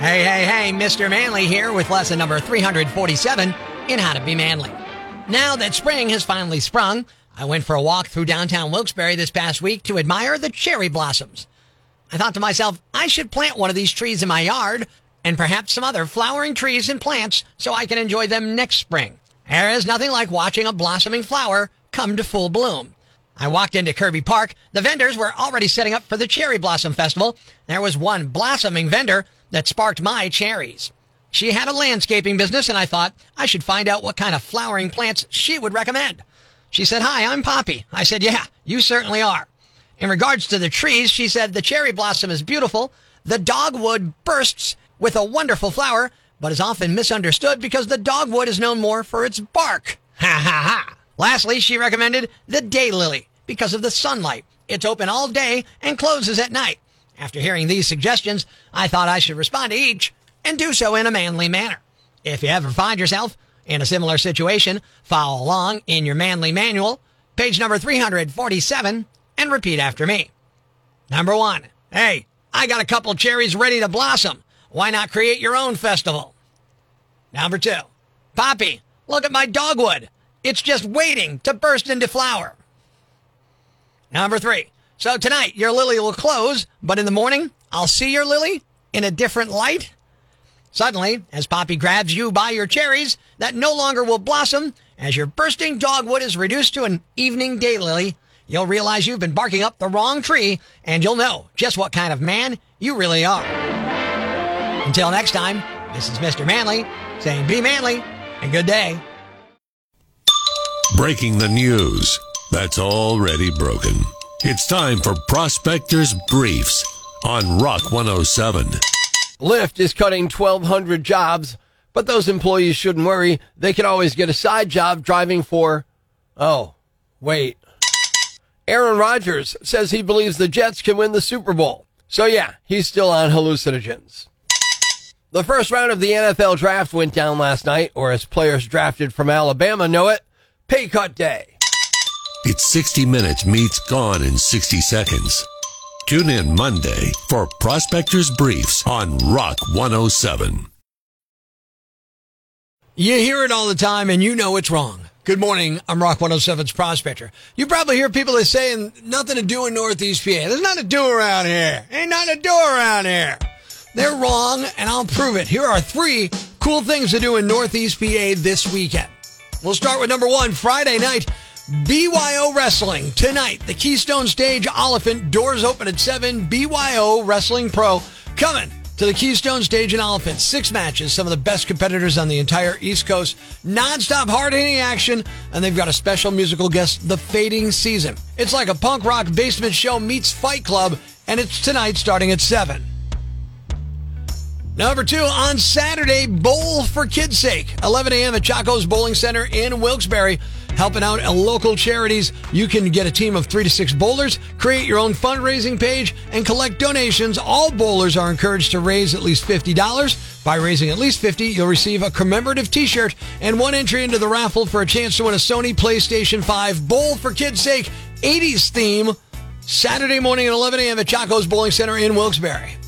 Hey, hey, hey, Mr. Manly here with lesson number 347 in How to Be Manly. Now that spring has finally sprung, I went for a walk through downtown Wilkes-Barre this past week to admire the cherry blossoms. I thought to myself, I should plant one of these trees in my yard and perhaps some other flowering trees and plants so I can enjoy them next spring. There is nothing like watching a blossoming flower come to full bloom. I walked into Kirby Park. The vendors were already setting up for the Cherry Blossom Festival. There was one blossoming vendor that sparked my cherries. She had a landscaping business, and I thought I should find out what kind of flowering plants she would recommend. She said, Hi, I'm Poppy. I said, Yeah, you certainly are. In regards to the trees, she said, The cherry blossom is beautiful. The dogwood bursts with a wonderful flower, but is often misunderstood because the dogwood is known more for its bark. Ha ha ha. Lastly, she recommended the daylily because of the sunlight. It's open all day and closes at night. After hearing these suggestions, I thought I should respond to each and do so in a manly manner. If you ever find yourself in a similar situation, follow along in your manly manual, page number 347, and repeat after me. Number one, hey, I got a couple cherries ready to blossom. Why not create your own festival? Number two, Poppy, look at my dogwood. It's just waiting to burst into flower. Number three, so tonight your lily will close, but in the morning I'll see your lily in a different light. Suddenly, as Poppy grabs you by your cherries that no longer will blossom, as your bursting dogwood is reduced to an evening daylily, you'll realize you've been barking up the wrong tree and you'll know just what kind of man you really are. Until next time, this is Mr. Manly saying be manly and good day. Breaking the news that's already broken. It's time for Prospectors Briefs on Rock 107. Lyft is cutting 1,200 jobs, but those employees shouldn't worry. They can always get a side job driving for. Oh, wait. Aaron Rodgers says he believes the Jets can win the Super Bowl. So, yeah, he's still on hallucinogens. The first round of the NFL draft went down last night, or as players drafted from Alabama know it, pay cut day. It's 60 Minutes meets Gone in 60 Seconds. Tune in Monday for Prospectors Briefs on Rock 107. You hear it all the time and you know it's wrong. Good morning. I'm Rock 107's Prospector. You probably hear people that saying nothing to do in Northeast PA. There's nothing to do around here. Ain't nothing to do around here. They're wrong and I'll prove it. Here are three cool things to do in Northeast PA this weekend. We'll start with number one, Friday night. BYO Wrestling tonight. The Keystone Stage Olyphant doors open at 7. BYO Wrestling Pro coming to the Keystone Stage in Olyphant. Six matches, some of the best competitors on the entire East Coast. Non-stop hard-hitting action, and they've got a special musical guest, The Fading Season. It's like a punk rock basement show meets Fight Club, and it's tonight starting at 7. Number two, on Saturday, Bowl for Kids' Sake, 11 a.m. at Chacko's Bowling Center in Wilkes-Barre helping out local charities. You can get a team of three to six bowlers, create your own fundraising page, and collect donations. All bowlers are encouraged to raise at least $50. By raising at least 50, you'll receive a commemorative t-shirt and one entry into the raffle for a chance to win a Sony PlayStation 5 Bowl for Kids' Sake 80s theme Saturday morning at 11 a.m. at Chacko's Bowling Center in Wilkes-Barre.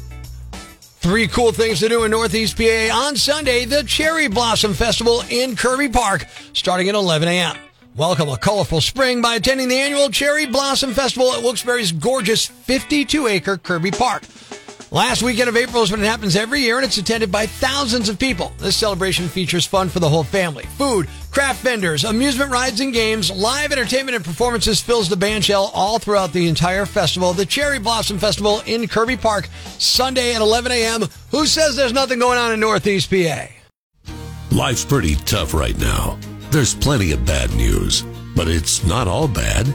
Three cool things to do in Northeast PA on Sunday, the Cherry Blossom Festival in Kirby Park, starting at 11 a.m. Welcome a colorful spring by attending the annual Cherry Blossom Festival at Wilkes-Barre's gorgeous 52-acre Kirby Park. Last weekend of April is when it happens every year, and it's attended by thousands of people. This celebration features fun for the whole family. Food, craft vendors, amusement rides and games, live entertainment and performances fills the bandshell all throughout the entire festival. The Cherry Blossom Festival in Kirby Park, Sunday at 11 a.m. Who says there's nothing going on in Northeast PA? Life's pretty tough right now. There's plenty of bad news, but it's not all bad.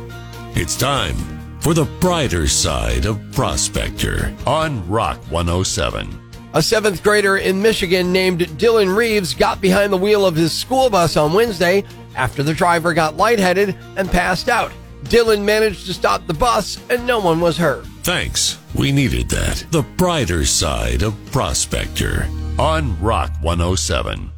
It's time for the brighter side of Prospector on Rock 107. A seventh grader in Michigan named Dillon Reeves got behind the wheel of his school bus on Wednesday after the driver got lightheaded and passed out. Dillon managed to stop the bus and no one was hurt. Thanks. We needed that. The brighter side of Prospector on Rock 107.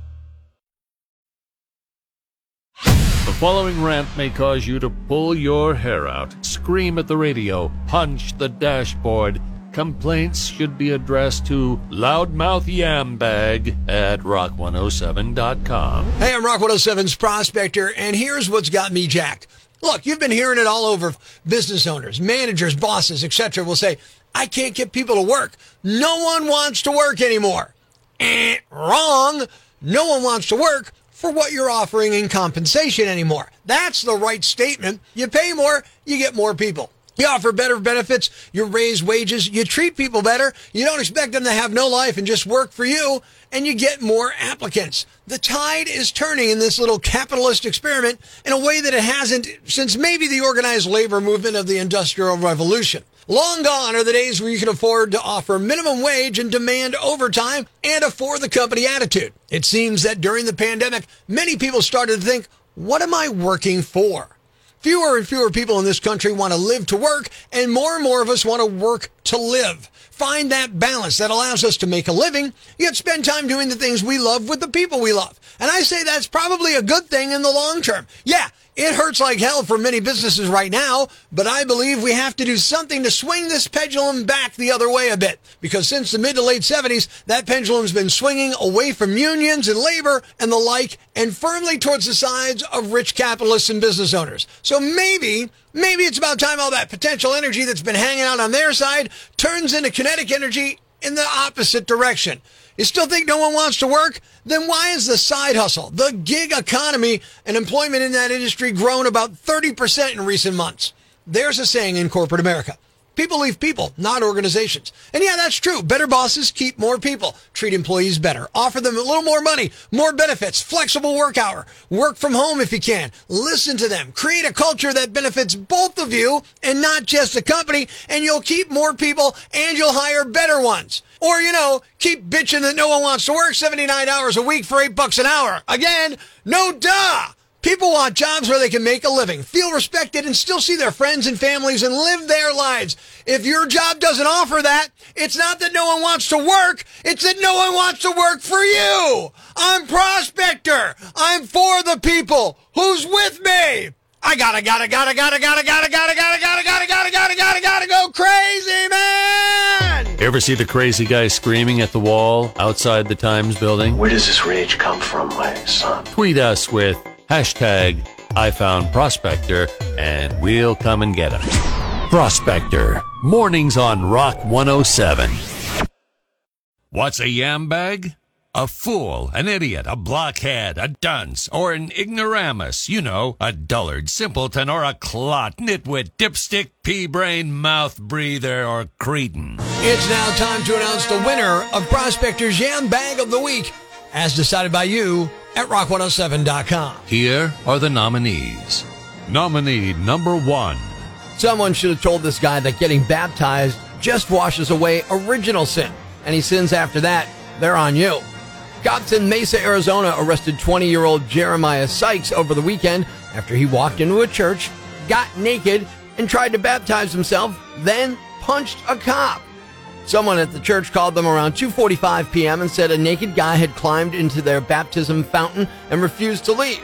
The following rant may cause you to pull your hair out, scream at the radio, punch the dashboard, complaints should be addressed to Loudmouth Yambag at rock107.com. Hey, I'm Rock 107's Prospector, and here's what's got me jacked. Look, you've been hearing it all over. Business owners, managers, bosses, etc. will say, I can't get people to work. No one wants to work anymore. Eh, wrong. No one wants to work for what you're offering in compensation anymore. That's the right statement. You pay more, you get more people. You offer better benefits, you raise wages, you treat people better, you don't expect them to have no life and just work for you, and you get more applicants. The tide is turning in this little capitalist experiment in a way that it hasn't since maybe the organized labor movement of the Industrial Revolution. Long gone are the days where you can afford to offer minimum wage and demand overtime and afford the company attitude. It seems that during the pandemic, many people started to think, what am I working for? Fewer and fewer people in this country want to live to work, and more and more of us want to work to live. Find that balance that allows us to make a living, yet spend time doing the things we love with the people we love. And I say that's probably a good thing in the long term. Yeah, it hurts like hell for many businesses right now, but I believe we have to do something to swing this pendulum back the other way a bit. Because since the mid to late 70s, that pendulum's been swinging away from unions and labor and the like and firmly towards the sides of rich capitalists and business owners. So maybe, maybe it's about time all that potential energy that's been hanging out on their side turns into kinetic energy in the opposite direction. You still think no one wants to work? Then why is the side hustle, the gig economy, and employment in that industry grown about 30% in recent months? There's a saying in corporate America. People leave people, not organizations. And yeah, that's true. Better bosses keep more people, treat employees better, offer them a little more money, more benefits, flexible work hour, work from home if you can, listen to them, create a culture that benefits both of you and not just the company, and you'll keep more people and you'll hire better ones. Or, you know, keep bitching that no one wants to work 79 hours a week for eight bucks an hour. Again, no duh. People want jobs where they can make a living, feel respected, and still see their friends and families and live their lives. If your job doesn't offer that, it's not that no one wants to work, it's that no one wants to work for you. I'm Prospector. I'm for the people. Who's with me? I gotta, gotta, gotta, gotta, gotta, gotta, gotta, gotta, gotta, gotta, gotta, gotta, gotta, gotta go crazy, man! Ever see the crazy guy screaming at the wall outside the Times building? Where does this rage come from, my son? Tweet us with hashtag I found Prospector and we'll come and get him. Prospector, mornings on Rock 107. What's a yam bag? A fool, an idiot, a blockhead, a dunce, or an ignoramus. You know, a dullard, simpleton, or a clot, nitwit, dipstick, pea-brain, mouth breather, or cretin. It's now time to announce the winner of Prospector's Yam Bag of the Week, as decided by you at rock107.com. Here are the nominees. Nominee number one. Someone should have told this guy that getting baptized just washes away original sin. Any sins after that, they're on you. Cops in Mesa, Arizona arrested 20 year old Jeremiah Sykes over the weekend after he walked into a church, got naked, and tried to baptize himself, then punched a cop. Someone at the church called them around 2:45 p.m. and said a naked guy had climbed into their baptism fountain and refused to leave.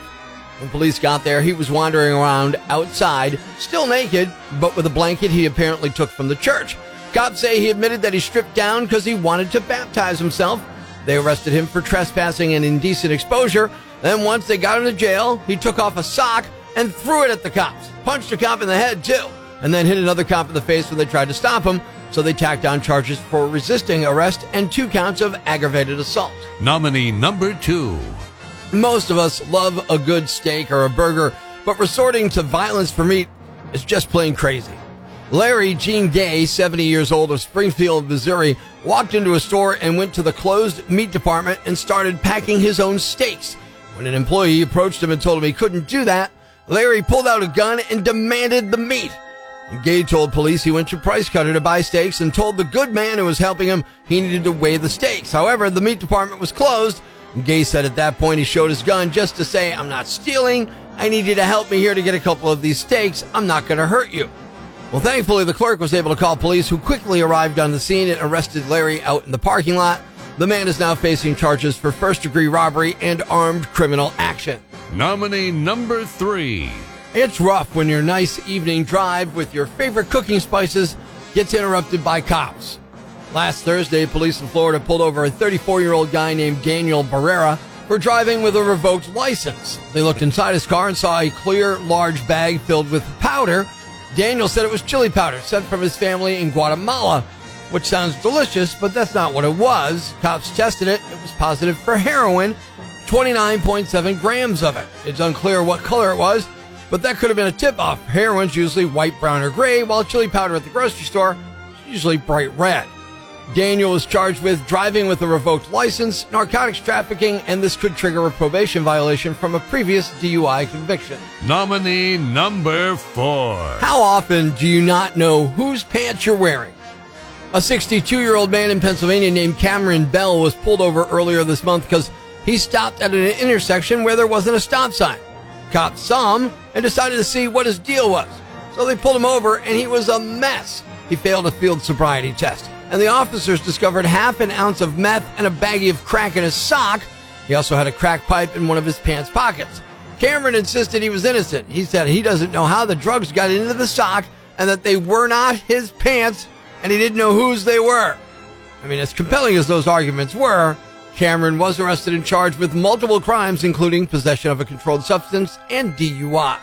When police got there, he was wandering around outside, still naked, but with a blanket he apparently took from the church. Cops say he admitted that he stripped down because he wanted to baptize himself. They arrested him for trespassing and indecent exposure. Then once they got him to jail, he took off a sock and threw it at the cops. Punched a cop in the head too, and then hit another cop in the face when they tried to stop him. So they tacked on charges for resisting arrest and two counts of aggravated assault. Nominee number two. Most of us love a good steak or a burger, but resorting to violence for meat is just plain crazy. Larry Jean Gay, 70 years old of Springfield, Missouri, walked into a store and went to the closed meat department and started packing his own steaks. When an employee approached him and told him he couldn't do that, Larry pulled out a gun and demanded the meat. Gay told police he went to Price Cutter to buy steaks and told the good man who was helping him he needed to weigh the steaks. However, the meat department was closed. Gay said at that point he showed his gun just to say, I'm not stealing. I need you to help me here to get a couple of these steaks. I'm not going to hurt you. Well, thankfully, the clerk was able to call police, who quickly arrived on the scene and arrested Larry out in the parking lot. The man is now facing charges for first degree robbery and armed criminal action. Nominee number three. It's rough when your nice evening drive with your favorite cooking spices gets interrupted by cops. Last Thursday, police in Florida pulled over a 34 year old guy named Daniel Barrera for driving with a revoked license. They looked inside his car and saw a clear, large bag filled with powder. Daniel said it was chili powder sent from his family in Guatemala, which sounds delicious, but that's not what it was. Cops tested it. It was positive for heroin, 29.7 grams of it. It's unclear what color it was, but that could have been a tip off. Heroin's usually white, brown, or gray, while chili powder at the grocery store is usually bright red. Daniel was charged with driving with a revoked license, narcotics trafficking, and this could trigger a probation violation from a previous DUI conviction. Nominee number four. How often do you not know whose pants you're wearing? A 62 year old man in Pennsylvania named Cameron Bell was pulled over earlier this month because he stopped at an intersection where there wasn't a stop sign. Cops some and decided to see what his deal was. So they pulled him over and he was a mess. He failed a field sobriety test and the officers discovered half an ounce of meth and a baggie of crack in his sock. He also had a crack pipe in one of his pants pockets. Cameron insisted he was innocent. He said he doesn't know how the drugs got into the sock and that they were not his pants and he didn't know whose they were. I mean, as compelling as those arguments were, Cameron was arrested and charged with multiple crimes, including possession of a controlled substance and DUI.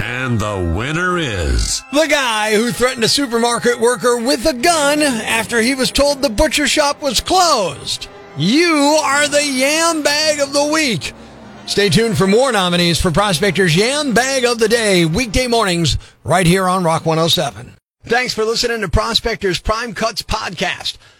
And the winner is. The guy who threatened a supermarket worker with a gun after he was told the butcher shop was closed. You are the Yam Bag of the Week. Stay tuned for more nominees for Prospector's Yam Bag of the Day, weekday mornings, right here on Rock 107. Thanks for listening to Prospector's Prime Cuts podcast.